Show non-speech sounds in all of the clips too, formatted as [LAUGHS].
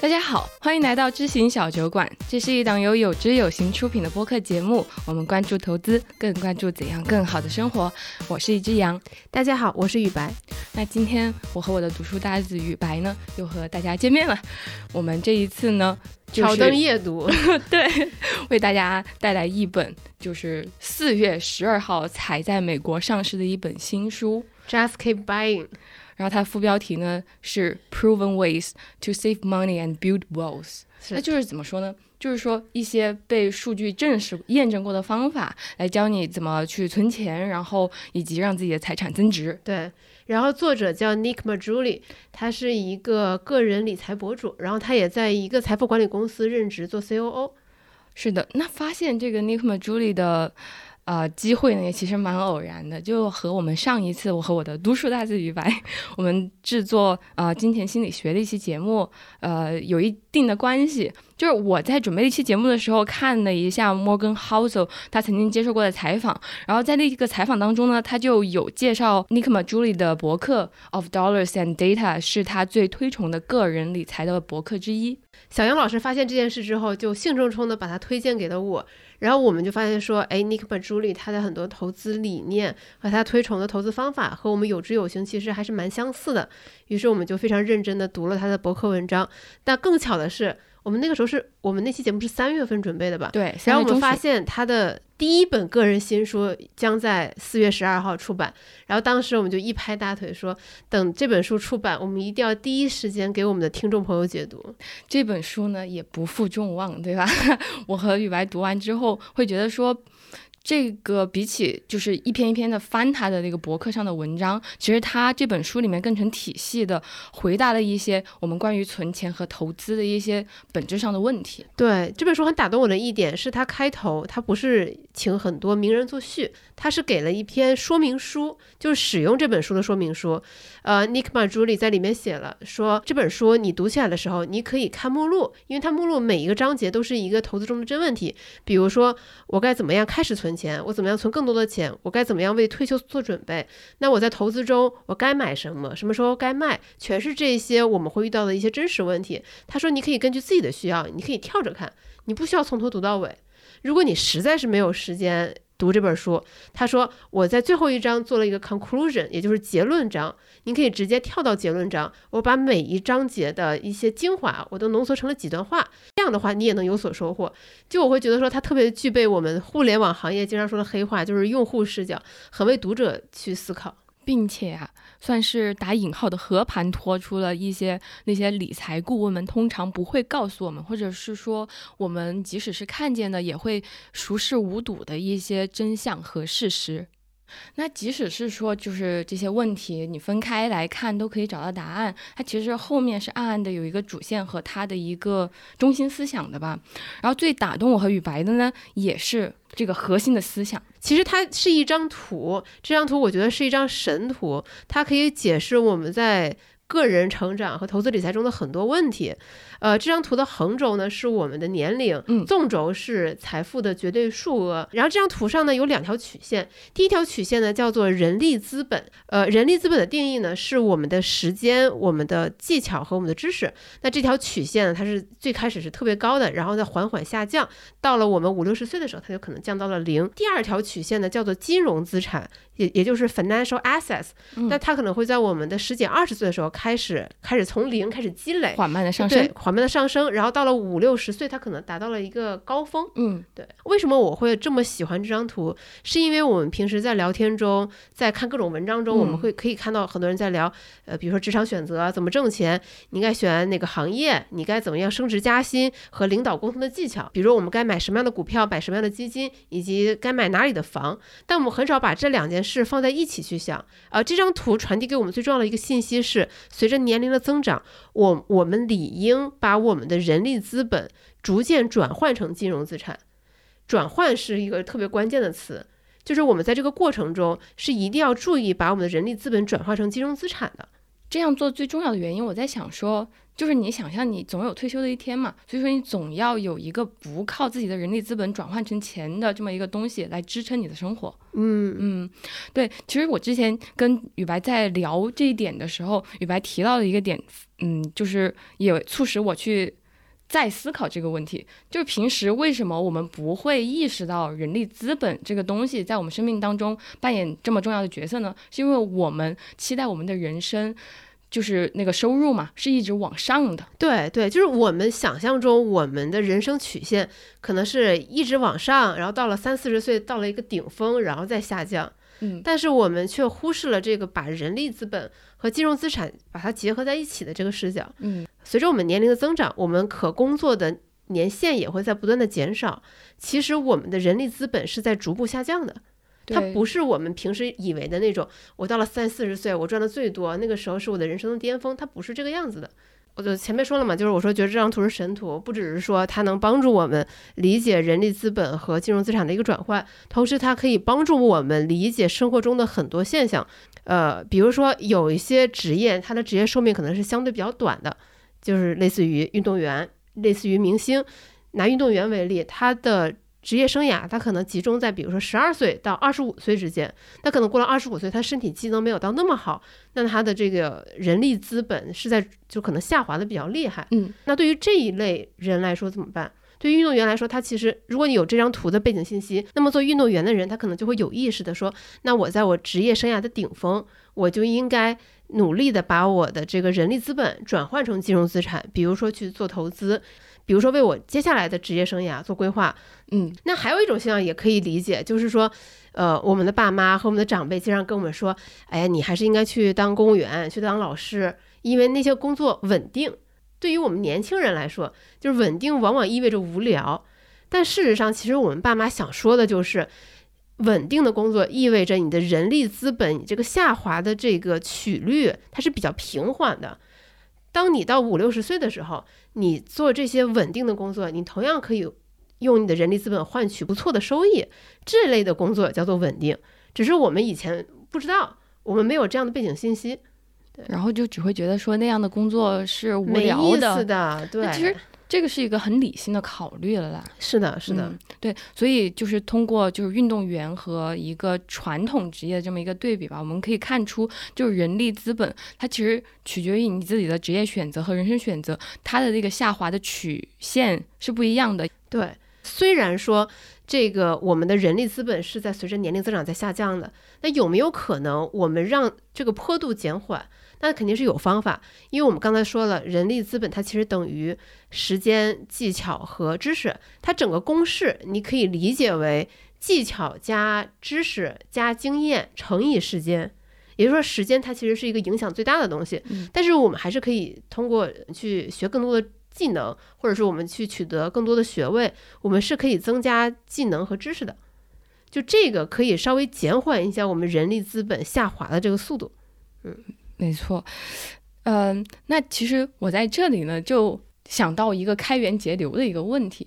大家好，欢迎来到知行小酒馆。这是一档由有知有行出品的播客节目。我们关注投资，更关注怎样更好的生活。我是一只羊。大家好，我是雨白。那今天我和我的读书搭子雨白呢，又和大家见面了。我们这一次呢，挑灯夜读，[LAUGHS] 对，为大家带来一本就是四月十二号才在美国上市的一本新书，Just Keep Buying。然后它副标题呢是 Proven Ways to Save Money and Build Wealth，那就是怎么说呢？就是说一些被数据证实、验证过的方法，来教你怎么去存钱，然后以及让自己的财产增值。对，然后作者叫 Nick Majuli，他是一个个人理财博主，然后他也在一个财富管理公司任职做 COO。是的，那发现这个 Nick Majuli 的。呃，机会呢也其实蛮偶然的，就和我们上一次我和我的读书大字鱼白，我们制作呃金钱心理学的一期节目，呃有一定的关系。就是我在准备一期节目的时候，看了一下 Morgan Housel 他曾经接受过的采访，然后在那个采访当中呢，他就有介绍 Nick Majuli 的博客 Of Dollars and Data 是他最推崇的个人理财的博客之一。小杨老师发现这件事之后，就兴冲冲的把他推荐给了我。然后我们就发现说，哎，Nick Majuli 他的很多投资理念和他推崇的投资方法和我们有知有行其实还是蛮相似的。于是我们就非常认真的读了他的博客文章。但更巧的是。我们那个时候是我们那期节目是三月份准备的吧？对。然后我们发现他的第一本个人新书将在四月十二号出版。然后当时我们就一拍大腿说，等这本书出版，我们一定要第一时间给我们的听众朋友解读。这本书呢也不负众望，对吧？[LAUGHS] 我和雨白读完之后会觉得说。这个比起就是一篇一篇的翻他的那个博客上的文章，其实他这本书里面更成体系的回答了一些我们关于存钱和投资的一些本质上的问题。对这本书很打动我的一点是，他开头他不是请很多名人作序，他是给了一篇说明书，就是使用这本书的说明书。呃，Nick Majuli 在里面写了说，这本书你读起来的时候，你可以看目录，因为它目录每一个章节都是一个投资中的真问题，比如说我该怎么样开始存。钱，我怎么样存更多的钱？我该怎么样为退休做准备？那我在投资中，我该买什么？什么时候该卖？全是这些我们会遇到的一些真实问题。他说，你可以根据自己的需要，你可以跳着看，你不需要从头读到尾。如果你实在是没有时间。读这本书，他说我在最后一章做了一个 conclusion，也就是结论章。您可以直接跳到结论章，我把每一章节的一些精华，我都浓缩成了几段话。这样的话，你也能有所收获。就我会觉得说，它特别具备我们互联网行业经常说的黑话，就是用户视角，很为读者去思考。并且啊，算是打引号的和盘托出了一些那些理财顾问们通常不会告诉我们，或者是说我们即使是看见的，也会熟视无睹的一些真相和事实。那即使是说，就是这些问题，你分开来看都可以找到答案。它其实后面是暗暗的有一个主线和它的一个中心思想的吧。然后最打动我和雨白的呢，也是这个核心的思想。其实它是一张图，这张图我觉得是一张神图，它可以解释我们在个人成长和投资理财中的很多问题。呃，这张图的横轴呢是我们的年龄，纵轴是财富的绝对数额。然后这张图上呢有两条曲线，第一条曲线呢叫做人力资本。呃，人力资本的定义呢是我们的时间、我们的技巧和我们的知识。那这条曲线呢，它是最开始是特别高的，然后再缓缓下降，到了我们五六十岁的时候，它就可能降到了零。第二条曲线呢叫做金融资产，也也就是 financial assets。那它可能会在我们的十几二十岁的时候开始开始从零开始积累，缓慢的上升。缓慢的上升，然后到了五六十岁，它可能达到了一个高峰。嗯，对。为什么我会这么喜欢这张图？是因为我们平时在聊天中，在看各种文章中，我们会可以看到很多人在聊，呃，比如说职场选择，怎么挣钱，你应该选哪个行业，你该怎么样升职加薪和领导沟通的技巧，比如我们该买什么样的股票，买什么样的基金，以及该买哪里的房。但我们很少把这两件事放在一起去想。呃，这张图传递给我们最重要的一个信息是，随着年龄的增长，我我们理应。把我们的人力资本逐渐转换成金融资产，转换是一个特别关键的词，就是我们在这个过程中是一定要注意把我们的人力资本转化成金融资产的。这样做最重要的原因，我在想说，就是你想象你总有退休的一天嘛，所以说你总要有一个不靠自己的人力资本转换成钱的这么一个东西来支撑你的生活。嗯嗯，对，其实我之前跟雨白在聊这一点的时候，雨白提到的一个点，嗯，就是也促使我去再思考这个问题，就是平时为什么我们不会意识到人力资本这个东西在我们生命当中扮演这么重要的角色呢？是因为我们期待我们的人生。就是那个收入嘛，是一直往上的。对对，就是我们想象中我们的人生曲线可能是一直往上，然后到了三四十岁到了一个顶峰，然后再下降。嗯，但是我们却忽视了这个把人力资本和金融资产把它结合在一起的这个视角。嗯，随着我们年龄的增长，我们可工作的年限也会在不断的减少。其实我们的人力资本是在逐步下降的。它不是我们平时以为的那种，我到了三四十岁，我赚的最多，那个时候是我的人生的巅峰。它不是这个样子的。我就前面说了嘛，就是我说觉得这张图是神图，不只是说它能帮助我们理解人力资本和金融资产的一个转换，同时它可以帮助我们理解生活中的很多现象。呃，比如说有一些职业，它的职业寿命可能是相对比较短的，就是类似于运动员，类似于明星。拿运动员为例，他的。职业生涯，他可能集中在比如说十二岁到二十五岁之间，他可能过了二十五岁，他身体机能没有到那么好，那他的这个人力资本是在就可能下滑的比较厉害。嗯，那对于这一类人来说怎么办？对于运动员来说，他其实如果你有这张图的背景信息，那么做运动员的人，他可能就会有意识的说，那我在我职业生涯的顶峰，我就应该努力的把我的这个人力资本转换成金融资产，比如说去做投资。比如说为我接下来的职业生涯做规划，嗯，那还有一种现象也可以理解，就是说，呃，我们的爸妈和我们的长辈经常跟我们说，哎呀，你还是应该去当公务员，去当老师，因为那些工作稳定。对于我们年轻人来说，就是稳定往往意味着无聊。但事实上，其实我们爸妈想说的就是，稳定的工作意味着你的人力资本，你这个下滑的这个曲率它是比较平缓的。当你到五六十岁的时候，你做这些稳定的工作，你同样可以用你的人力资本换取不错的收益。这类的工作叫做稳定，只是我们以前不知道，我们没有这样的背景信息，然后就只会觉得说那样的工作是无聊的。对，其实。这个是一个很理性的考虑了啦，是的，是的，对，所以就是通过就是运动员和一个传统职业这么一个对比吧，我们可以看出，就是人力资本它其实取决于你自己的职业选择和人生选择，它的这个下滑的曲线是不一样的。对，虽然说这个我们的人力资本是在随着年龄增长在下降的，那有没有可能我们让这个坡度减缓？那肯定是有方法，因为我们刚才说了，人力资本它其实等于时间、技巧和知识，它整个公式你可以理解为技巧加知识加经验乘以时间，也就是说，时间它其实是一个影响最大的东西。但是我们还是可以通过去学更多的技能，或者说我们去取得更多的学位，我们是可以增加技能和知识的。就这个可以稍微减缓一下我们人力资本下滑的这个速度，嗯。没错，嗯，那其实我在这里呢，就想到一个开源节流的一个问题，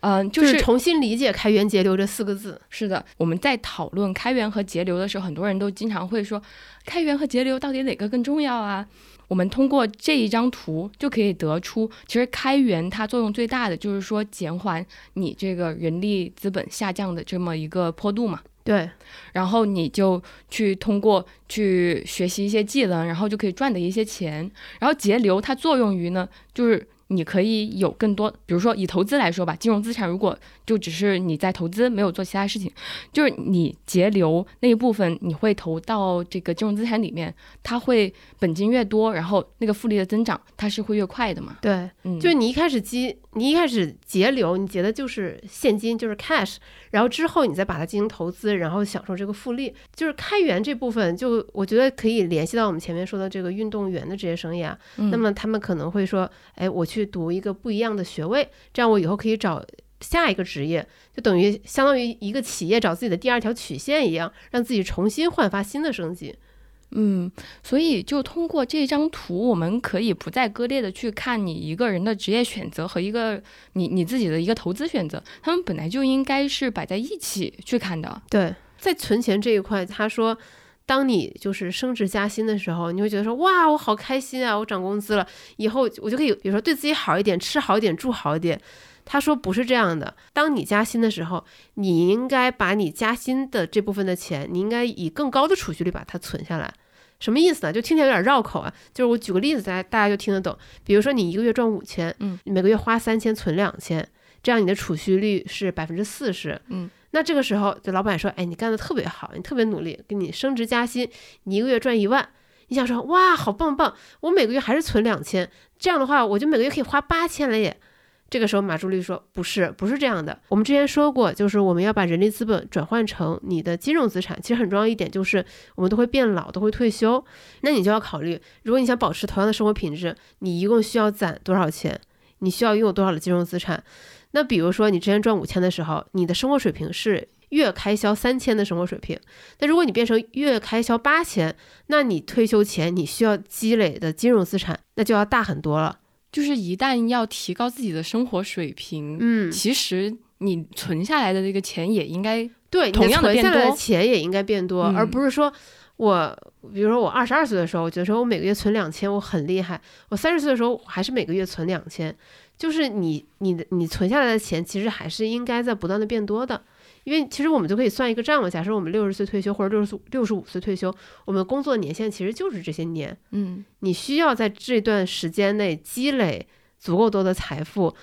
嗯，就是重新理解“开源节流”这四个字。是的，我们在讨论开源和节流的时候，很多人都经常会说，开源和节流到底哪个更重要啊？我们通过这一张图就可以得出，其实开源它作用最大的就是说减缓你这个人力资本下降的这么一个坡度嘛。对，然后你就去通过去学习一些技能，然后就可以赚的一些钱。然后节流它作用于呢，就是。你可以有更多，比如说以投资来说吧，金融资产如果就只是你在投资，没有做其他事情，就是你节流那一部分，你会投到这个金融资产里面，它会本金越多，然后那个复利的增长它是会越快的嘛？对，嗯，就是你一开始积，你一开始节流，你结的就是现金，就是 cash，然后之后你再把它进行投资，然后享受这个复利，就是开源这部分，就我觉得可以联系到我们前面说的这个运动员的职业生涯，那么他们可能会说，哎，我去。去读一个不一样的学位，这样我以后可以找下一个职业，就等于相当于一个企业找自己的第二条曲线一样，让自己重新焕发新的生机。嗯，所以就通过这张图，我们可以不再割裂的去看你一个人的职业选择和一个你你自己的一个投资选择，他们本来就应该是摆在一起去看的。对，在存钱这一块，他说当你就是升职加薪的时候，你会觉得说哇，我好开心啊，我涨工资了，以后我就可以，比如说对自己好一点，吃好一点，住好一点。他说不是这样的，当你加薪的时候，你应该把你加薪的这部分的钱，你应该以更高的储蓄率把它存下来。什么意思呢？就听起来有点绕口啊。就是我举个例子，大家大家就听得懂。比如说你一个月赚五千，嗯，每个月花三千，存两千，这样你的储蓄率是百分之四十，嗯。那这个时候，就老板说，哎，你干的特别好，你特别努力，给你升职加薪，你一个月赚一万。你想说，哇，好棒棒，我每个月还是存两千，这样的话，我就每个月可以花八千了耶。这个时候，马助理说，不是，不是这样的。我们之前说过，就是我们要把人力资本转换成你的金融资产。其实很重要一点就是，我们都会变老，都会退休，那你就要考虑，如果你想保持同样的生活品质，你一共需要攒多少钱？你需要拥有多少的金融资产？那比如说，你之前赚五千的时候，你的生活水平是月开销三千的生活水平。那如果你变成月开销八千，那你退休前你需要积累的金融资产那就要大很多了。就是一旦要提高自己的生活水平，嗯，其实你存下来的这个钱也应该对同样的存下来的钱也应该变多，而不是说我，比如说我二十二岁的时候，我觉得说我每个月存两千，我很厉害。我三十岁的时候还是每个月存两千，就是你你的你存下来的钱其实还是应该在不断的变多的。因为其实我们就可以算一个账嘛，假设我们六十岁退休或者六十六十五岁退休，我们工作年限其实就是这些年。嗯，你需要在这段时间内积累足够多的财富，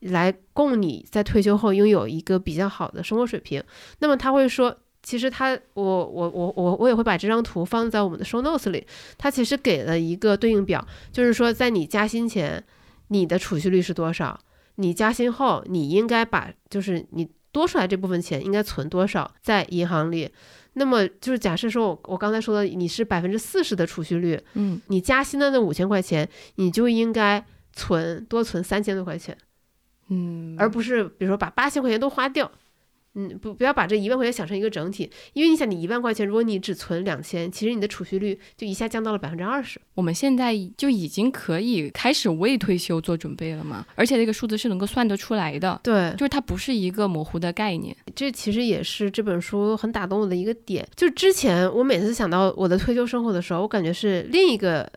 来供你在退休后拥有一个比较好的生活水平。那么他会说，其实他我我我我我也会把这张图放在我们的 show notes 里。他其实给了一个对应表，就是说在你加薪前，你的储蓄率是多少？你加薪后，你应该把就是你。多出来这部分钱应该存多少在银行里？那么就是假设说，我我刚才说的，你是百分之四十的储蓄率，嗯，你加薪的那五千块钱，你就应该存多存三千多块钱，嗯，而不是比如说把八千块钱都花掉。嗯，不，不要把这一万块钱想成一个整体，因为你想，你一万块钱，如果你只存两千，其实你的储蓄率就一下降到了百分之二十。我们现在就已经可以开始为退休做准备了嘛？而且这个数字是能够算得出来的，对，就是它不是一个模糊的概念。这其实也是这本书很打动我的一个点。就之前我每次想到我的退休生活的时候，我感觉是另一个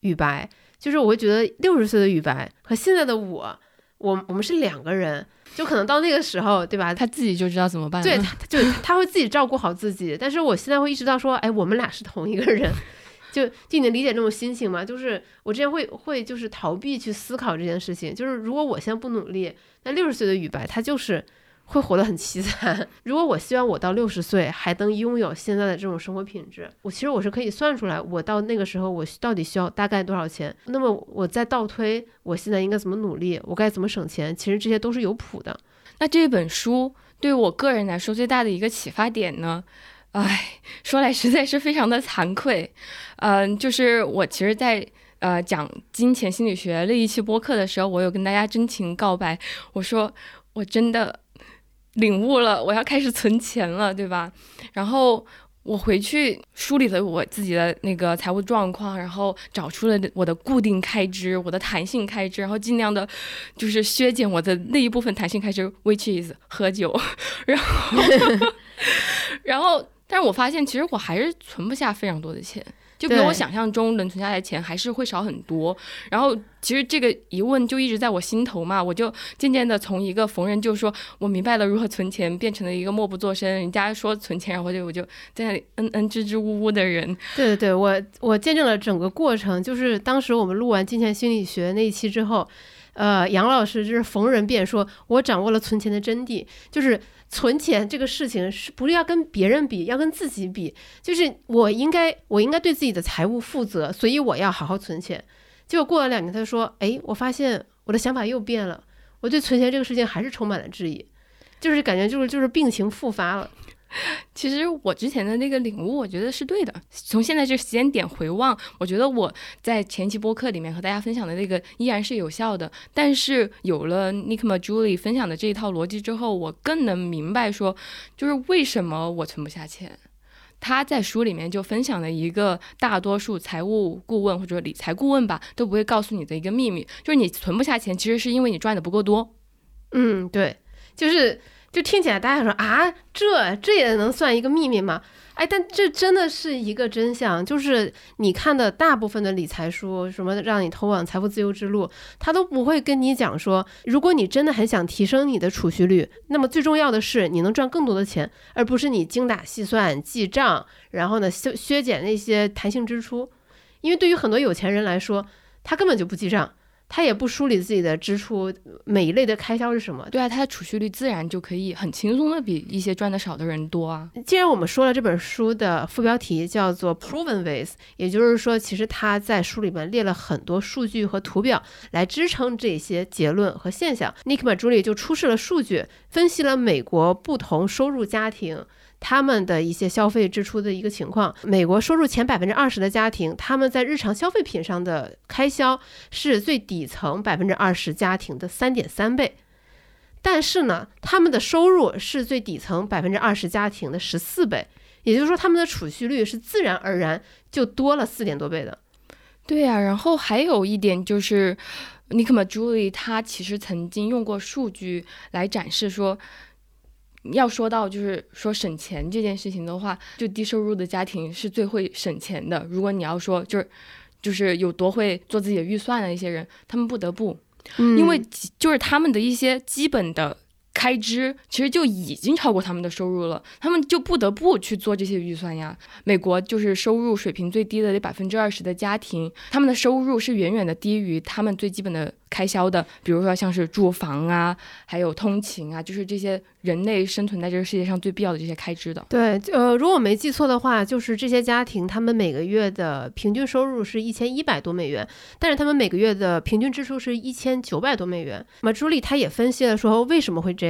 雨白，就是我会觉得六十岁的雨白和现在的我，我我们是两个人。就可能到那个时候，对吧？他自己就知道怎么办。对，他就他会自己照顾好自己。但是我现在会意识到说，哎，我们俩是同一个人，就就你能理解这种心情吗？就是我之前会会就是逃避去思考这件事情。就是如果我现在不努力，那六十岁的雨白他就是。会活得很凄惨。[LAUGHS] 如果我希望我到六十岁还能拥有现在的这种生活品质，我其实我是可以算出来，我到那个时候我到底需要大概多少钱。那么我再倒推，我现在应该怎么努力，我该怎么省钱，其实这些都是有谱的。那这本书对我个人来说最大的一个启发点呢？唉，说来实在是非常的惭愧。嗯，就是我其实，在呃讲金钱心理学那一期播客的时候，我有跟大家真情告白，我说我真的。领悟了，我要开始存钱了，对吧？然后我回去梳理了我自己的那个财务状况，然后找出了我的固定开支、我的弹性开支，然后尽量的，就是削减我的那一部分弹性开支，which is [LAUGHS] 喝酒。然后，[LAUGHS] 然后，但是我发现其实我还是存不下非常多的钱。就比我想象中能存下来的钱还是会少很多，然后其实这个疑问就一直在我心头嘛，我就渐渐的从一个逢人就说我明白了如何存钱，变成了一个默不作声，人家说存钱，然后就我就在那里嗯嗯支支吾吾的人。对对对，我我见证了整个过程，就是当时我们录完金钱心理学那一期之后，呃，杨老师就是逢人便说，我掌握了存钱的真谛，就是。存钱这个事情是不是要跟别人比，要跟自己比？就是我应该，我应该对自己的财务负责，所以我要好好存钱。结果过了两年，他说：“哎，我发现我的想法又变了，我对存钱这个事情还是充满了质疑，就是感觉就是就是病情复发了。” [LAUGHS] 其实我之前的那个领悟，我觉得是对的。从现在这个时间点回望，我觉得我在前期播客里面和大家分享的那个依然是有效的。但是有了 Nick Ma Julie 分享的这一套逻辑之后，我更能明白说，就是为什么我存不下钱。他在书里面就分享了一个大多数财务顾问或者理财顾问吧都不会告诉你的一个秘密，就是你存不下钱，其实是因为你赚的不够多。嗯，对，就是。就听起来，大家说啊，这这也能算一个秘密吗？哎，但这真的是一个真相，就是你看的大部分的理财书，什么让你通往财富自由之路，他都不会跟你讲说，如果你真的很想提升你的储蓄率，那么最重要的是你能赚更多的钱，而不是你精打细算记账，然后呢削削减那些弹性支出。因为对于很多有钱人来说，他根本就不记账。他也不梳理自己的支出，每一类的开销是什么？对啊，他的储蓄率自然就可以很轻松的比一些赚的少的人多啊。既然我们说了这本书的副标题叫做 Proven Ways，也就是说，其实他在书里面列了很多数据和图表来支撑这些结论和现象。Nick m a j u l i 就出示了数据，分析了美国不同收入家庭。他们的一些消费支出的一个情况，美国收入前百分之二十的家庭，他们在日常消费品上的开销是最底层百分之二十家庭的三点三倍，但是呢，他们的收入是最底层百分之二十家庭的十四倍，也就是说，他们的储蓄率是自然而然就多了四点多倍的。对呀，然后还有一点就是，尼克马朱莉他其实曾经用过数据来展示说。要说到就是说省钱这件事情的话，就低收入的家庭是最会省钱的。如果你要说就是就是有多会做自己的预算的一些人，他们不得不，因为就是他们的一些基本的。开支其实就已经超过他们的收入了，他们就不得不去做这些预算呀。美国就是收入水平最低的那百分之二十的家庭，他们的收入是远远的低于他们最基本的开销的，比如说像是住房啊，还有通勤啊，就是这些人类生存在这个世界上最必要的这些开支的。对，呃，如果我没记错的话，就是这些家庭他们每个月的平均收入是一千一百多美元，但是他们每个月的平均支出是一千九百多美元。那么朱莉她也分析了说为什么会这样。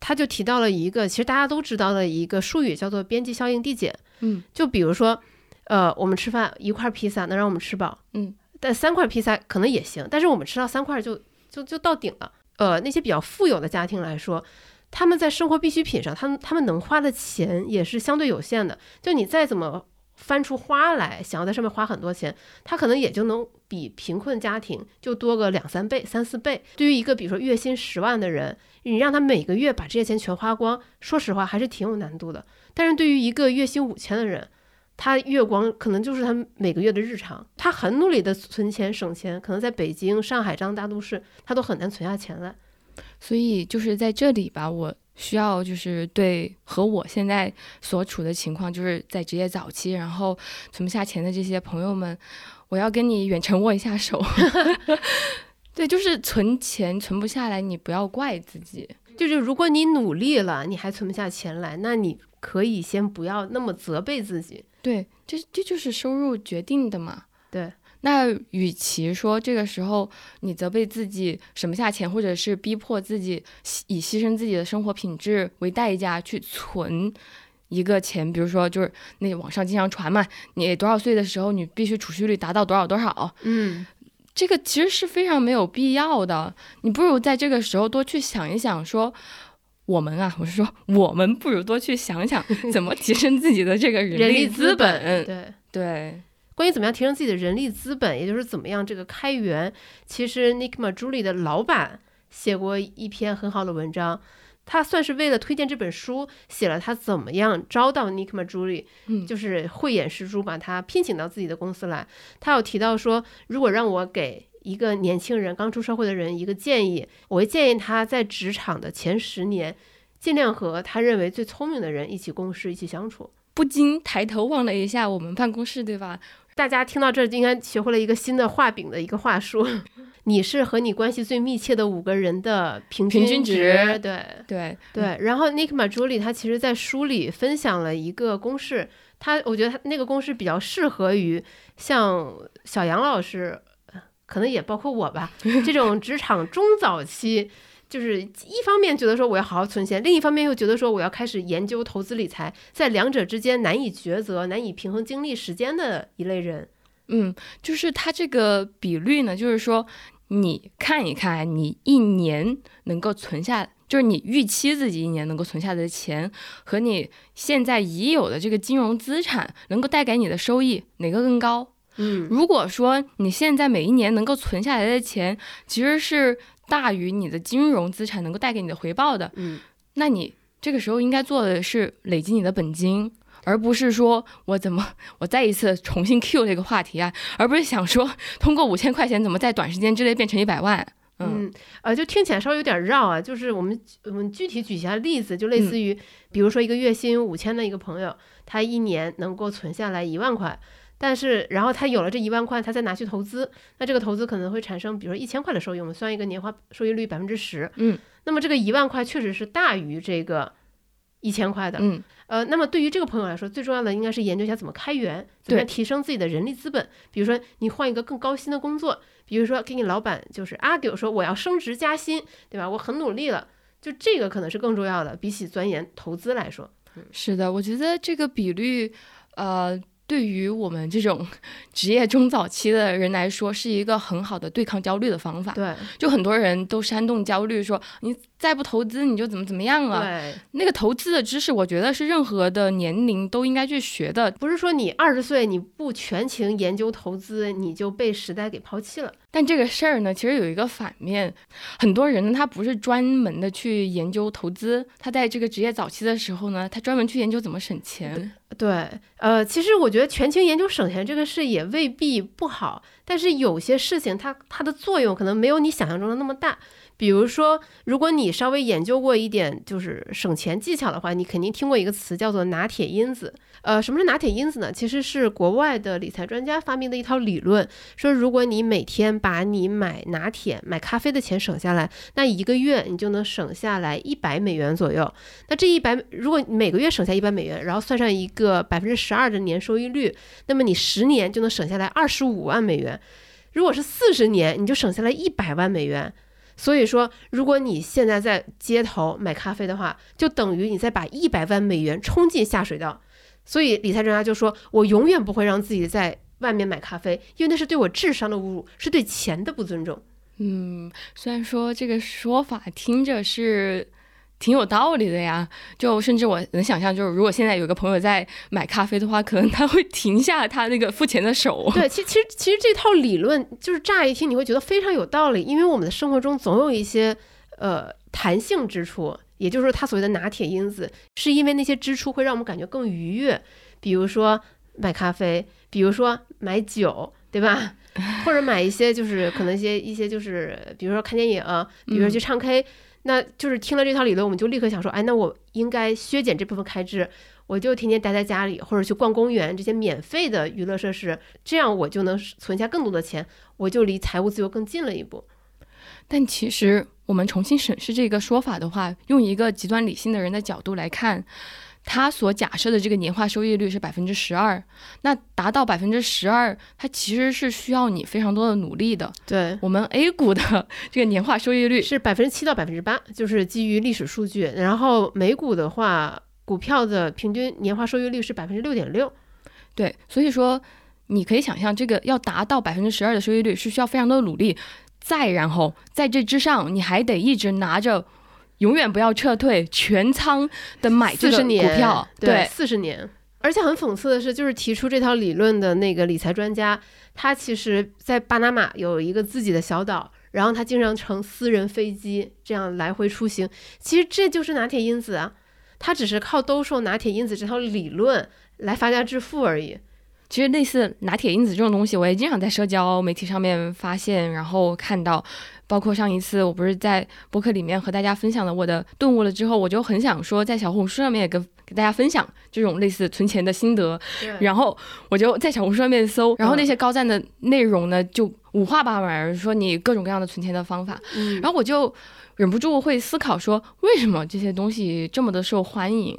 他就提到了一个其实大家都知道的一个术语，叫做边际效应递减。嗯，就比如说，呃，我们吃饭一块披萨能让我们吃饱，嗯，但三块披萨可能也行，但是我们吃到三块就就就到顶了。呃，那些比较富有的家庭来说，他们在生活必需品上，他们他们能花的钱也是相对有限的。就你再怎么。翻出花来，想要在上面花很多钱，他可能也就能比贫困家庭就多个两三倍、三四倍。对于一个比如说月薪十万的人，你让他每个月把这些钱全花光，说实话还是挺有难度的。但是对于一个月薪五千的人，他月光可能就是他每个月的日常。他很努力的存钱省钱，可能在北京、上海这样大都市，他都很难存下钱来。所以就是在这里吧，我。需要就是对和我现在所处的情况，就是在职业早期，然后存不下钱的这些朋友们，我要跟你远程握一下手。[LAUGHS] 对，就是存钱存不下来，你不要怪自己。就是如果你努力了，你还存不下钱来，那你可以先不要那么责备自己。对，这这就是收入决定的嘛。对。那与其说这个时候你责备自己省不下钱，或者是逼迫自己以牺牲自己的生活品质为代价去存一个钱，比如说就是那网上经常传嘛，你多少岁的时候你必须储蓄率达到多少多少，嗯，这个其实是非常没有必要的。你不如在这个时候多去想一想，说我们啊，我是说我们不如多去想想怎么提升自己的这个人力资本，对对。关于怎么样提升自己的人力资本，也就是怎么样这个开源，其实 Nick m a j u l i 的老板写过一篇很好的文章，他算是为了推荐这本书，写了他怎么样招到 Nick m a j u l i 嗯，就是慧眼识珠把他聘请到自己的公司来。他有提到说，如果让我给一个年轻人刚出社会的人一个建议，我会建议他在职场的前十年，尽量和他认为最聪明的人一起共事，一起相处。不禁抬头望了一下我们办公室，对吧？大家听到这儿应该学会了一个新的画饼的一个话术。[LAUGHS] 你是和你关系最密切的五个人的平均值，对对对。然后 Nick m a j u l i 他其实在书里分享了一个公式，他我觉得他那个公式比较适合于像小杨老师，可能也包括我吧，这种职场中早期。就是一方面觉得说我要好好存钱，另一方面又觉得说我要开始研究投资理财，在两者之间难以抉择、难以平衡精力时间的一类人。嗯，就是他这个比率呢，就是说你看一看，你一年能够存下，就是你预期自己一年能够存下来的钱，和你现在已有的这个金融资产能够带给你的收益，哪个更高？嗯，如果说你现在每一年能够存下来的钱，其实是。大于你的金融资产能够带给你的回报的，嗯，那你这个时候应该做的是累积你的本金，而不是说我怎么我再一次重新 Q 这个话题啊，而不是想说通过五千块钱怎么在短时间之内变成一百万。嗯，呃，就听起来稍微有点绕啊。就是我们我们具体举一下例子，就类似于，比如说一个月薪五千的一个朋友，他一年能够存下来一万块，但是然后他有了这一万块，他再拿去投资，那这个投资可能会产生，比如说一千块的收益，我们算一个年化收益率百分之十。嗯，那么这个一万块确实是大于这个一千块的。嗯，呃，那么对于这个朋友来说，最重要的应该是研究一下怎么开源，怎么样提升自己的人力资本。比如说你换一个更高薪的工作。比如说，给你老板就是 argue 说我要升职加薪，对吧？我很努力了，就这个可能是更重要的，比起钻研投资来说。是的，我觉得这个比率，呃。对于我们这种 [LAUGHS] 职业中早期的人来说，是一个很好的对抗焦虑的方法。对，就很多人都煽动焦虑，说你再不投资，你就怎么怎么样了。对，那个投资的知识，我觉得是任何的年龄都应该去学的。不是说你二十岁你不全情研究投资，你就被时代给抛弃了。但这个事儿呢，其实有一个反面，很多人呢，他不是专门的去研究投资，他在这个职业早期的时候呢，他专门去研究怎么省钱。对，呃，其实我觉得全情研究省钱这个事也未必不好，但是有些事情它它的作用可能没有你想象中的那么大。比如说，如果你稍微研究过一点就是省钱技巧的话，你肯定听过一个词叫做拿铁因子。呃，什么是拿铁因子呢？其实是国外的理财专家发明的一套理论，说如果你每天把你买拿铁、买咖啡的钱省下来，那一个月你就能省下来一百美元左右。那这一百，如果每个月省下一百美元，然后算上一个百分之十二的年收益率，那么你十年就能省下来二十五万美元。如果是四十年，你就省下来一百万美元。所以说，如果你现在在街头买咖啡的话，就等于你在把一百万美元冲进下水道。所以理财专家就说：“我永远不会让自己在外面买咖啡，因为那是对我智商的侮辱，是对钱的不尊重。”嗯，虽然说这个说法听着是。挺有道理的呀，就甚至我能想象，就是如果现在有个朋友在买咖啡的话，可能他会停下他那个付钱的手。对，其其实其实这套理论就是乍一听你会觉得非常有道理，因为我们的生活中总有一些呃弹性支出，也就是说他所谓的拿铁因子，是因为那些支出会让我们感觉更愉悦，比如说买咖啡，比如说买酒，对吧？[LAUGHS] 或者买一些就是可能一些一些就是比如说看电影，比如说去唱 K。那就是听了这套理论，我们就立刻想说，哎，那我应该削减这部分开支，我就天天待在家里，或者去逛公园这些免费的娱乐设施，这样我就能存下更多的钱，我就离财务自由更近了一步。但其实我们重新审视这个说法的话，用一个极端理性的人的角度来看。他所假设的这个年化收益率是百分之十二，那达到百分之十二，它其实是需要你非常多的努力的。对我们 A 股的 [LAUGHS] 这个年化收益率是百分之七到百分之八，就是基于历史数据。然后美股的话，股票的平均年化收益率是百分之六点六。对，所以说你可以想象，这个要达到百分之十二的收益率是需要非常多的努力。再然后在这之上，你还得一直拿着。永远不要撤退，全仓的买这个股票，对，四十年。而且很讽刺的是，就是提出这套理论的那个理财专家，他其实在巴拿马有一个自己的小岛，然后他经常乘私人飞机这样来回出行。其实这就是拿铁因子啊，他只是靠兜售拿铁因子这套理论来发家致富而已。其实类似拿铁因子这种东西，我也经常在社交媒体上面发现，然后看到。包括上一次我不是在博客里面和大家分享了我的顿悟了之后，我就很想说在小红书上面也跟给大家分享这种类似存钱的心得。然后我就在小红书上面搜，然后那些高赞的内容呢就五花八门，说你各种各样的存钱的方法。然后我就忍不住会思考说，为什么这些东西这么的受欢迎？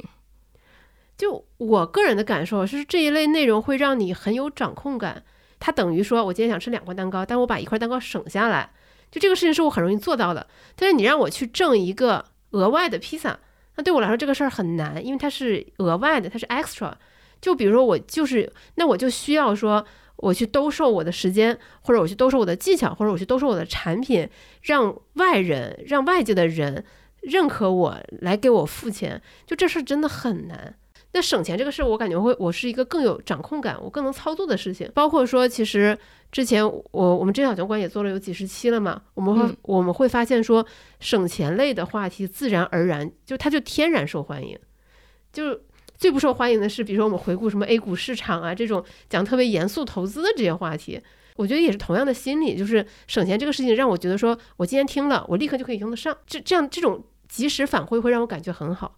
就我个人的感受是，这一类内容会让你很有掌控感。它等于说我今天想吃两块蛋糕，但我把一块蛋糕省下来。就这个事情是我很容易做到的，但是你让我去挣一个额外的披萨，那对我来说这个事儿很难，因为它是额外的，它是 extra。就比如说我就是，那我就需要说我去兜售我的时间，或者我去兜售我的技巧，或者我去兜售我的产品，让外人、让外界的人认可我，来给我付钱，就这事儿真的很难。那省钱这个事，我感觉会，我是一个更有掌控感，我更能操作的事情。包括说，其实之前我我们真小酒馆也做了有几十期了嘛，我们会我们会发现说，省钱类的话题自然而然就它就天然受欢迎。就最不受欢迎的是，比如说我们回顾什么 A 股市场啊这种讲特别严肃投资的这些话题，我觉得也是同样的心理，就是省钱这个事情让我觉得说我今天听了，我立刻就可以用得上，这这样这种及时反馈会让我感觉很好。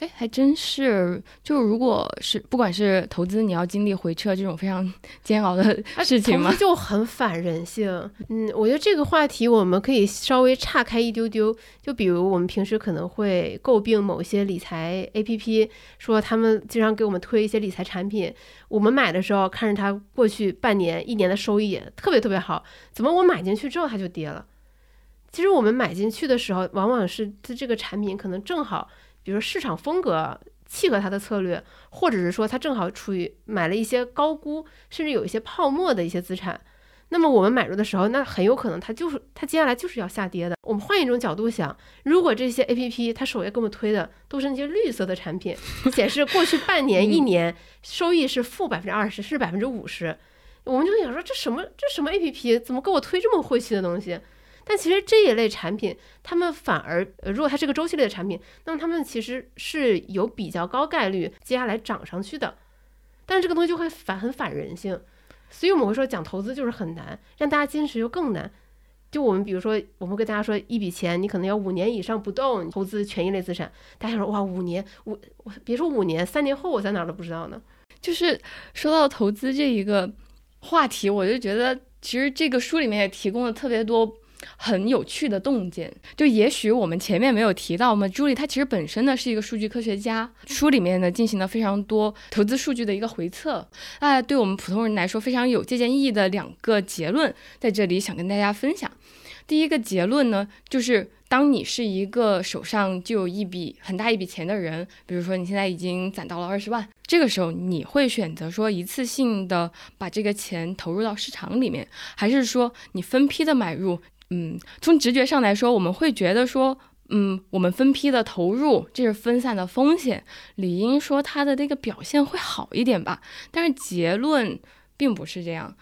哎，还真是。就如果是不管是投资，你要经历回撤这种非常 [LAUGHS] 煎熬的事情吗？就很反人性。嗯，我觉得这个话题我们可以稍微岔开一丢丢。就比如我们平时可能会诟病某些理财 APP，说他们经常给我们推一些理财产品，我们买的时候看着它过去半年、一年的收益特别特别好，怎么我买进去之后它就跌了？其实我们买进去的时候，往往是它这个产品可能正好。比如说市场风格契合他的策略，或者是说他正好处于买了一些高估，甚至有一些泡沫的一些资产，那么我们买入的时候，那很有可能它就是它接下来就是要下跌的。我们换一种角度想，如果这些 A P P 它首页给我们推的都是那些绿色的产品，显示过去半年、[LAUGHS] 一年收益是负百分之二十，是百分之五十，我们就想说这什么这什么 A P P 怎么给我推这么晦气的东西？但其实这一类产品，他们反而，如果它是个周期类的产品，那么他们其实是有比较高概率接下来涨上去的。但是这个东西就会反很反人性，所以我们会说讲投资就是很难，让大家坚持又更难。就我们比如说，我们跟大家说一笔钱，你可能要五年以上不动投资权益类资产，大家说哇，五年，五，别说五年，三年后我在哪儿都不知道呢。就是说到投资这一个话题，我就觉得其实这个书里面也提供了特别多。很有趣的洞见，就也许我们前面没有提到嘛，朱莉她其实本身呢是一个数据科学家，书里面呢进行了非常多投资数据的一个回测，啊，对我们普通人来说非常有借鉴意义的两个结论，在这里想跟大家分享。第一个结论呢，就是当你是一个手上就有一笔很大一笔钱的人，比如说你现在已经攒到了二十万，这个时候你会选择说一次性的把这个钱投入到市场里面，还是说你分批的买入？嗯，从直觉上来说，我们会觉得说，嗯，我们分批的投入，这是分散的风险，理应说它的那个表现会好一点吧。但是结论并不是这样，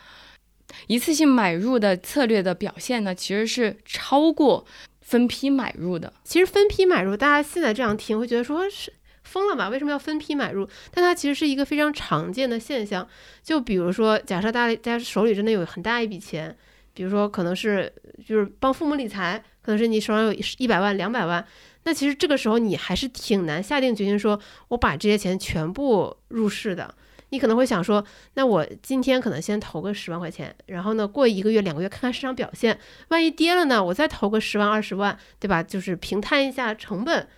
一次性买入的策略的表现呢，其实是超过分批买入的。其实分批买入，大家现在这样听会觉得说是疯了吧？为什么要分批买入？但它其实是一个非常常见的现象。就比如说，假设大家手里真的有很大一笔钱。比如说，可能是就是帮父母理财，可能是你手上有一百万、两百万，那其实这个时候你还是挺难下定决心说，我把这些钱全部入市的。你可能会想说，那我今天可能先投个十万块钱，然后呢，过一个月、两个月看看市场表现，万一跌了呢，我再投个十万、二十万，对吧？就是平摊一下成本。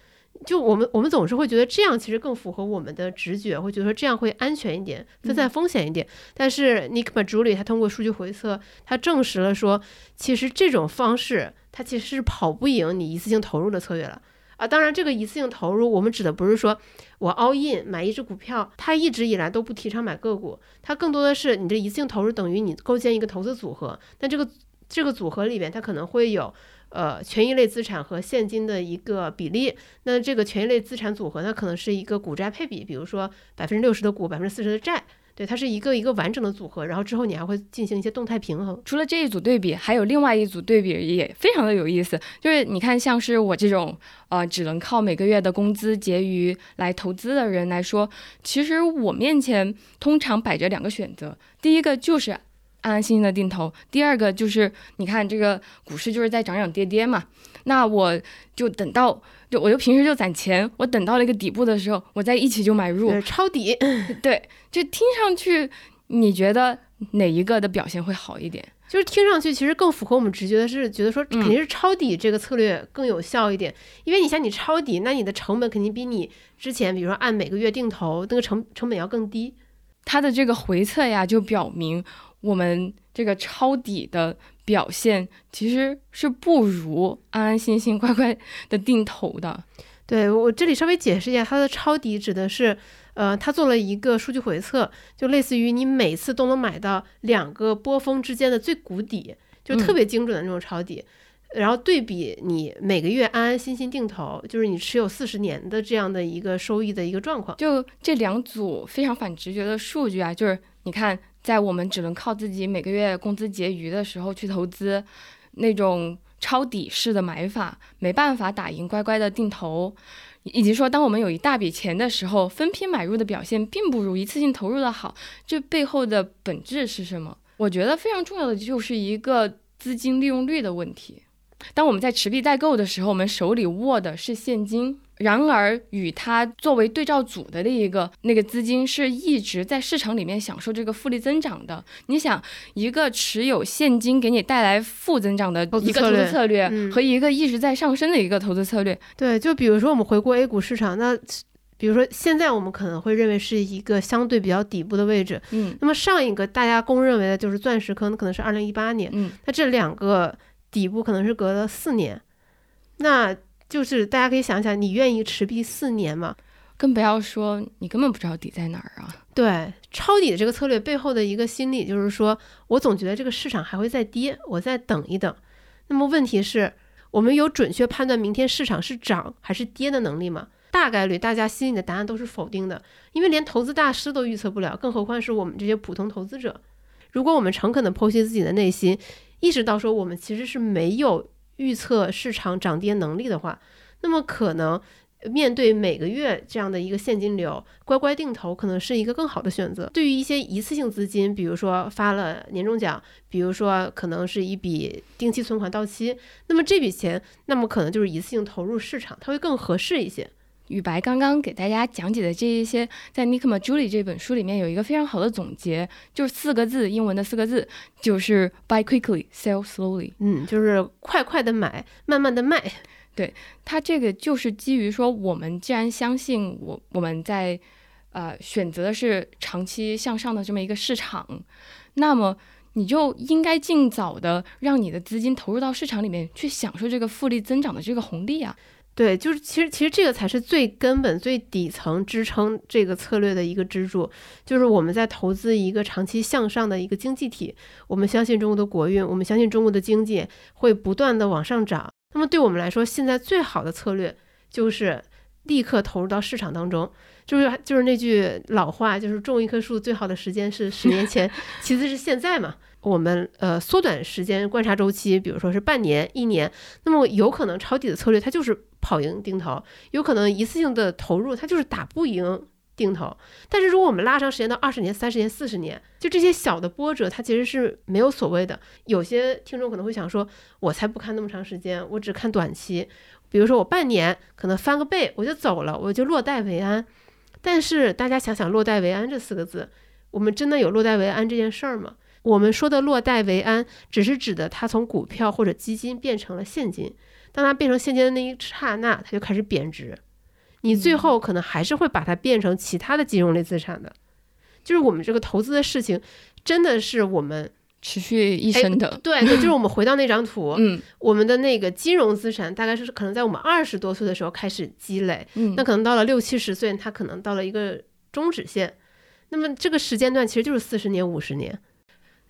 就我们，我们总是会觉得这样其实更符合我们的直觉，会觉得说这样会安全一点，分散风险一点。但是 Nick Majuli 他通过数据回测，他证实了说，其实这种方式它其实是跑不赢你一次性投入的策略了啊。当然，这个一次性投入，我们指的不是说我 all in 买一只股票，他一直以来都不提倡买个股，它更多的是你这一次性投入等于你构建一个投资组合，那这个这个组合里面它可能会有。呃，权益类资产和现金的一个比例，那这个权益类资产组合呢，可能是一个股债配比，比如说百分之六十的股，百分之四十的债，对，它是一个一个完整的组合。然后之后你还会进行一些动态平衡。除了这一组对比，还有另外一组对比也非常的有意思，就是你看，像是我这种呃只能靠每个月的工资结余来投资的人来说，其实我面前通常摆着两个选择，第一个就是。安安心心的定投。第二个就是，你看这个股市就是在涨涨跌跌嘛，那我就等到，就我就平时就攒钱，我等到了一个底部的时候，我再一起就买入抄底。对，就听上去，你觉得哪一个的表现会好一点？就是听上去其实更符合我们直觉的是，觉得说肯定是抄底这个策略更有效一点，因为你像你抄底，那你的成本肯定比你之前，比如说按每个月定投那个成成本要更低。它的这个回测呀，就表明。我们这个抄底的表现其实是不如安安心心乖乖的定投的。对我这里稍微解释一下，它的抄底指的是，呃，它做了一个数据回测，就类似于你每次都能买到两个波峰之间的最谷底，就特别精准的那种抄底。然后对比你每个月安安心心定投，就是你持有四十年的这样的一个收益的一个状况。就这两组非常反直觉的数据啊，就是你看。在我们只能靠自己每个月工资结余的时候去投资，那种抄底式的买法没办法打赢乖乖的定投。以及说当我们有一大笔钱的时候，分批买入的表现并不如一次性投入的好，这背后的本质是什么？我觉得非常重要的就是一个资金利用率的问题。当我们在持币待购的时候，我们手里握的是现金。然而，与它作为对照组的那一个那个资金是一直在市场里面享受这个复利增长的。你想，一个持有现金给你带来负增长的一个投资策略，和一个一直在上升的一个投资策略，对，就比如说我们回顾 A 股市场，那比如说现在我们可能会认为是一个相对比较底部的位置，嗯，那么上一个大家公认为的就是钻石坑，可能是二零一八年，嗯，那这两个底部可能是隔了四年，那。就是大家可以想想，你愿意持币四年吗？更不要说你根本不知道底在哪儿啊。对，抄底的这个策略背后的一个心理就是说，我总觉得这个市场还会再跌，我再等一等。那么问题是，我们有准确判断明天市场是涨还是跌的能力吗？大概率大家心里的答案都是否定的，因为连投资大师都预测不了，更何况是我们这些普通投资者。如果我们诚恳地剖析自己的内心，意识到说我们其实是没有。预测市场涨跌能力的话，那么可能面对每个月这样的一个现金流，乖乖定投可能是一个更好的选择。对于一些一次性资金，比如说发了年终奖，比如说可能是一笔定期存款到期，那么这笔钱，那么可能就是一次性投入市场，它会更合适一些。宇白刚刚给大家讲解的这一些，在 Nick Majuli 这本书里面有一个非常好的总结，就是四个字，英文的四个字，就是 Buy quickly, sell slowly。嗯，就是快快的买，慢慢的卖。[LAUGHS] 对，它这个就是基于说，我们既然相信我我们在呃选择的是长期向上的这么一个市场，那么你就应该尽早的让你的资金投入到市场里面去享受这个复利增长的这个红利啊。对，就是其实其实这个才是最根本、最底层支撑这个策略的一个支柱，就是我们在投资一个长期向上的一个经济体，我们相信中国的国运，我们相信中国的经济会不断的往上涨。那么对我们来说，现在最好的策略就是立刻投入到市场当中，就是就是那句老话，就是种一棵树最好的时间是十年前，[LAUGHS] 其次是现在嘛。我们呃缩短时间观察周期，比如说是半年、一年，那么有可能抄底的策略它就是跑赢定投，有可能一次性的投入它就是打不赢定投。但是如果我们拉长时间到二十年、三十年、四十年，就这些小的波折它其实是没有所谓的。有些听众可能会想说，我才不看那么长时间，我只看短期，比如说我半年可能翻个倍我就走了，我就落袋为安。但是大家想想“落袋为安”这四个字，我们真的有落袋为安这件事儿吗？我们说的落袋为安，只是指的它从股票或者基金变成了现金。当它变成现金的那一刹那，它就开始贬值。你最后可能还是会把它变成其他的金融类资产的。就是我们这个投资的事情，真的是我们持续一生的。对对，就是我们回到那张图，[LAUGHS] 嗯，我们的那个金融资产大概是可能在我们二十多岁的时候开始积累，嗯，那可能到了六七十岁，它可能到了一个终止线。那么这个时间段其实就是四十年、五十年。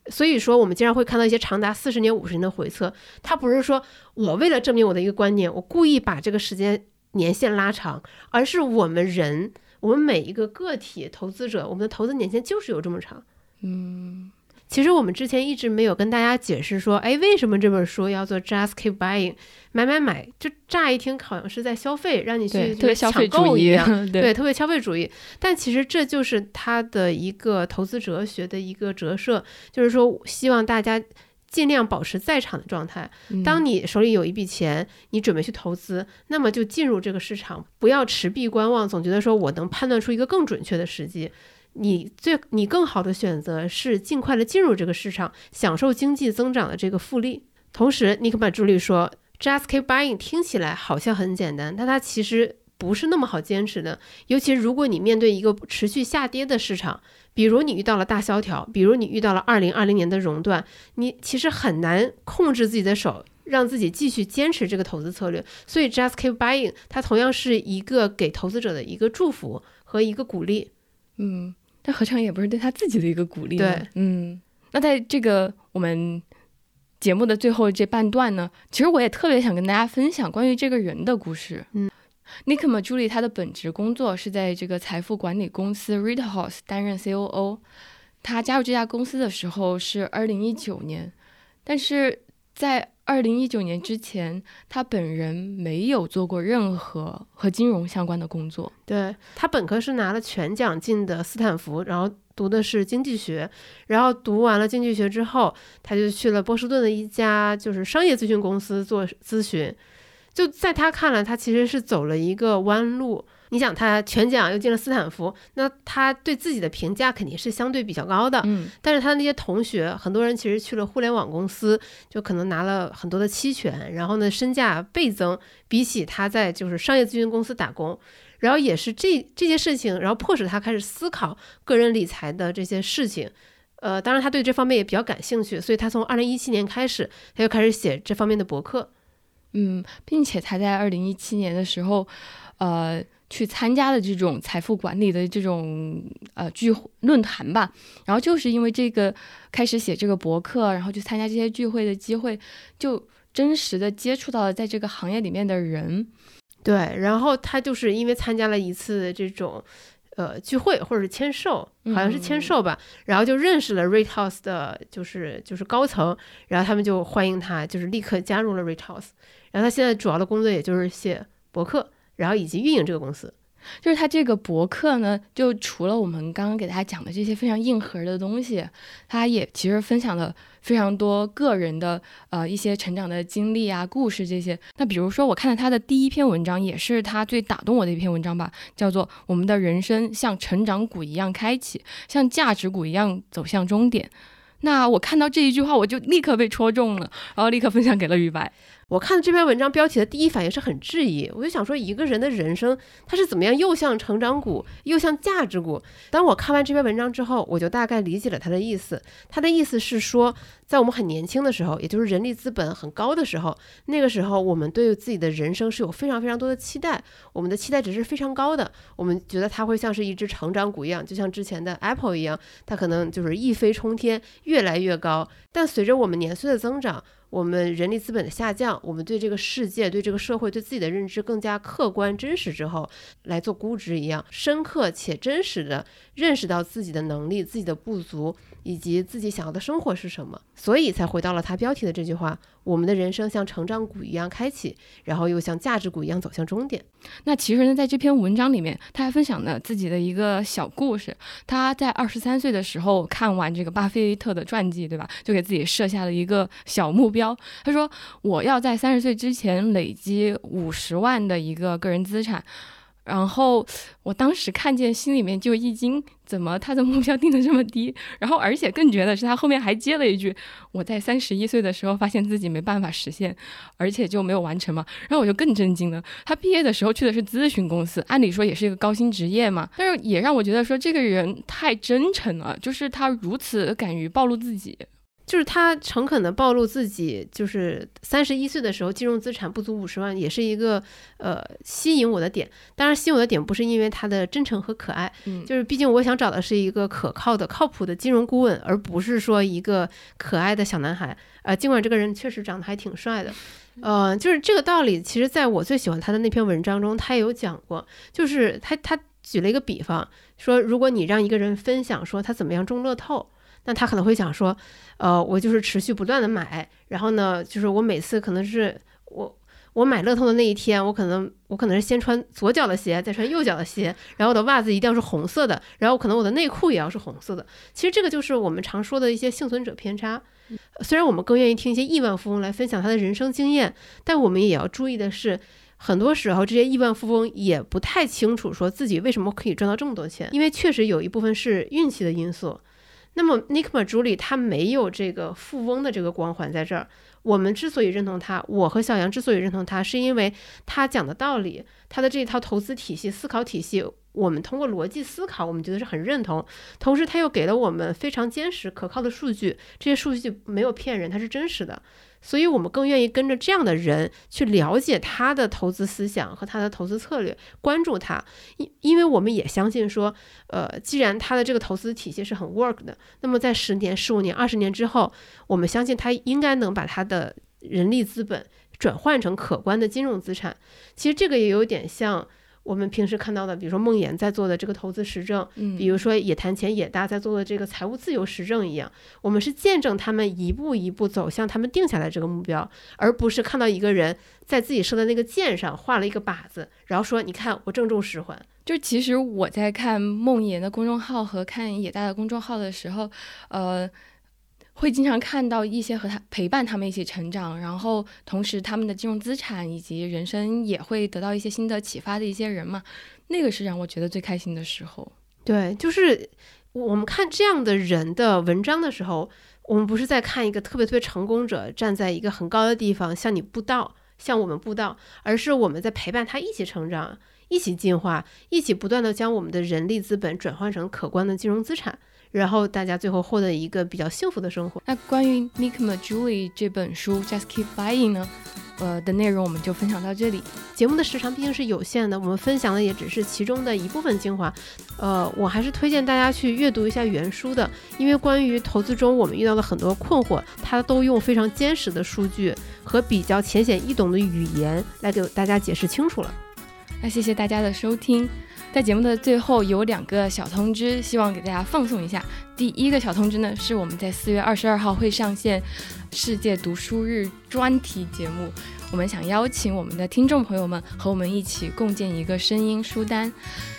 所以说，我们经常会看到一些长达四十年、五十年的回测。它不是说我为了证明我的一个观念，我故意把这个时间年限拉长，而是我们人，我们每一个个体投资者，我们的投资年限就是有这么长。嗯。其实我们之前一直没有跟大家解释说，哎，为什么这本书要做 just keep buying，买买买，就乍一听好像是在消费，让你去特别消费主义，[LAUGHS] 对，特别消费主义。但其实这就是他的一个投资哲学的一个折射，就是说希望大家尽量保持在场的状态。当你手里有一笔钱，你准备去投资，那么就进入这个市场，不要持币观望，总觉得说我能判断出一个更准确的时机。你最你更好的选择是尽快的进入这个市场，享受经济增长的这个复利。同时，尼克马朱莉说，just keep buying 听起来好像很简单，但它其实不是那么好坚持的。尤其如果你面对一个持续下跌的市场，比如你遇到了大萧条，比如你遇到了二零二零年的熔断，你其实很难控制自己的手，让自己继续坚持这个投资策略。所以，just keep buying 它同样是一个给投资者的一个祝福和一个鼓励。嗯。但何尝也不是对他自己的一个鼓励？对，嗯，那在这个我们节目的最后这半段呢，其实我也特别想跟大家分享关于这个人的故事。嗯，Nick Majuli 他的本职工作是在这个财富管理公司 Rithouse 担任 COO。他加入这家公司的时候是二零一九年，但是在二零一九年之前，他本人没有做过任何和金融相关的工作。对他本科是拿了全奖进的斯坦福，然后读的是经济学，然后读完了经济学之后，他就去了波士顿的一家就是商业咨询公司做咨询。就在他看来，他其实是走了一个弯路。你想，他全奖又进了斯坦福，那他对自己的评价肯定是相对比较高的。嗯，但是他的那些同学，很多人其实去了互联网公司，就可能拿了很多的期权，然后呢，身价倍增，比起他在就是商业咨询公司打工，然后也是这这些事情，然后迫使他开始思考个人理财的这些事情。呃，当然他对这方面也比较感兴趣，所以他从二零一七年开始，他就开始写这方面的博客。嗯，并且他在二零一七年的时候，呃。去参加了这种财富管理的这种呃聚论坛吧，然后就是因为这个开始写这个博客，然后去参加这些聚会的机会，就真实的接触到了在这个行业里面的人。对，然后他就是因为参加了一次这种呃聚会或者是签售，好像是签售吧，然后就认识了 Rate House 的，就是就是高层，然后他们就欢迎他，就是立刻加入了 Rate House，然后他现在主要的工作也就是写博客。然后以及运营这个公司，就是他这个博客呢，就除了我们刚刚给大家讲的这些非常硬核的东西，他也其实分享了非常多个人的呃一些成长的经历啊、故事这些。那比如说，我看了他的第一篇文章，也是他最打动我的一篇文章吧，叫做《我们的人生像成长股一样开启，像价值股一样走向终点》。那我看到这一句话，我就立刻被戳中了，然后立刻分享给了于白。我看这篇文章标题的第一反应是很质疑，我就想说一个人的人生他是怎么样又像成长股又像价值股。当我看完这篇文章之后，我就大概理解了他的意思。他的意思是说，在我们很年轻的时候，也就是人力资本很高的时候，那个时候我们对自己的人生是有非常非常多的期待，我们的期待值是非常高的。我们觉得它会像是一只成长股一样，就像之前的 Apple 一样，它可能就是一飞冲天，越来越高。但随着我们年岁的增长，我们人力资本的下降，我们对这个世界、对这个社会、对自己的认知更加客观、真实之后，来做估值一样，深刻且真实的认识到自己的能力、自己的不足。以及自己想要的生活是什么，所以才回到了他标题的这句话：我们的人生像成长股一样开启，然后又像价值股一样走向终点。那其实呢，在这篇文章里面，他还分享了自己的一个小故事。他在二十三岁的时候看完这个巴菲特的传记，对吧？就给自己设下了一个小目标。他说：“我要在三十岁之前累积五十万的一个个人资产。”然后我当时看见，心里面就一惊，怎么他的目标定的这么低？然后而且更绝的是，他后面还接了一句：“我在三十一岁的时候发现自己没办法实现，而且就没有完成嘛。”然后我就更震惊了。他毕业的时候去的是咨询公司，按理说也是一个高薪职业嘛，但是也让我觉得说这个人太真诚了，就是他如此敢于暴露自己。就是他诚恳的暴露自己，就是三十一岁的时候金融资产不足五十万，也是一个呃吸引我的点。当然，吸引我的点不是因为他的真诚和可爱，就是毕竟我想找的是一个可靠的、靠谱的金融顾问，而不是说一个可爱的小男孩。呃，尽管这个人确实长得还挺帅的，呃，就是这个道理。其实，在我最喜欢他的那篇文章中，他也有讲过，就是他他举了一个比方，说如果你让一个人分享说他怎么样中乐透。那他可能会想说，呃，我就是持续不断的买，然后呢，就是我每次可能是我我买乐透的那一天，我可能我可能是先穿左脚的鞋，再穿右脚的鞋，然后我的袜子一定要是红色的，然后可能我的内裤也要是红色的。其实这个就是我们常说的一些幸存者偏差。虽然我们更愿意听一些亿万富翁来分享他的人生经验，但我们也要注意的是，很多时候这些亿万富翁也不太清楚说自己为什么可以赚到这么多钱，因为确实有一部分是运气的因素。那么，Nick Majuli 他没有这个富翁的这个光环在这儿。我们之所以认同他，我和小杨之所以认同他，是因为他讲的道理，他的这套投资体系、思考体系，我们通过逻辑思考，我们觉得是很认同。同时，他又给了我们非常坚实可靠的数据，这些数据没有骗人，它是真实的。所以我们更愿意跟着这样的人去了解他的投资思想和他的投资策略，关注他，因因为我们也相信说，呃，既然他的这个投资体系是很 work 的，那么在十年、十五年、二十年之后，我们相信他应该能把他的人力资本转换成可观的金融资产。其实这个也有点像我们平时看到的，比如说梦妍在做的这个投资实证，嗯，比如说野谈钱野大在做的这个财务自由实证一样，我们是见证他们一步一步走向他们定下来这个目标，而不是看到一个人在自己设的那个箭上画了一个靶子，然后说你看我正中十环。就其实我在看梦妍的公众号和看野大的公众号的时候，呃。会经常看到一些和他陪伴他们一起成长，然后同时他们的金融资产以及人生也会得到一些新的启发的一些人嘛，那个是让我觉得最开心的时候。对，就是我们看这样的人的文章的时候，我们不是在看一个特别特别成功者站在一个很高的地方向你布道，向我们布道，而是我们在陪伴他一起成长，一起进化，一起不断的将我们的人力资本转换成可观的金融资产。然后大家最后获得一个比较幸福的生活。那关于 Nick Majuli 这本书 Just Keep Buying 呢？呃的内容我们就分享到这里。节目的时长毕竟是有限的，我们分享的也只是其中的一部分精华。呃，我还是推荐大家去阅读一下原书的，因为关于投资中我们遇到的很多困惑，它都用非常坚实的数据和比较浅显易懂的语言来给大家解释清楚了。那谢谢大家的收听。在节目的最后有两个小通知，希望给大家放送一下。第一个小通知呢，是我们在四月二十二号会上线世界读书日专题节目，我们想邀请我们的听众朋友们和我们一起共建一个声音书单，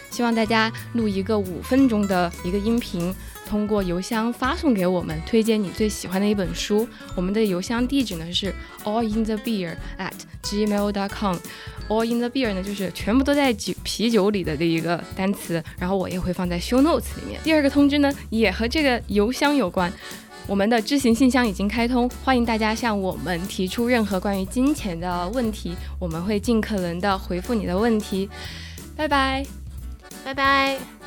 希望大家录一个五分钟的一个音频，通过邮箱发送给我们，推荐你最喜欢的一本书。我们的邮箱地址呢是 all in the beer at gmail.com。All in the beer 呢，就是全部都在酒啤酒里的这一个单词，然后我也会放在 show notes 里面。第二个通知呢，也和这个邮箱有关，我们的知行信箱已经开通，欢迎大家向我们提出任何关于金钱的问题，我们会尽可能的回复你的问题。拜拜，拜拜。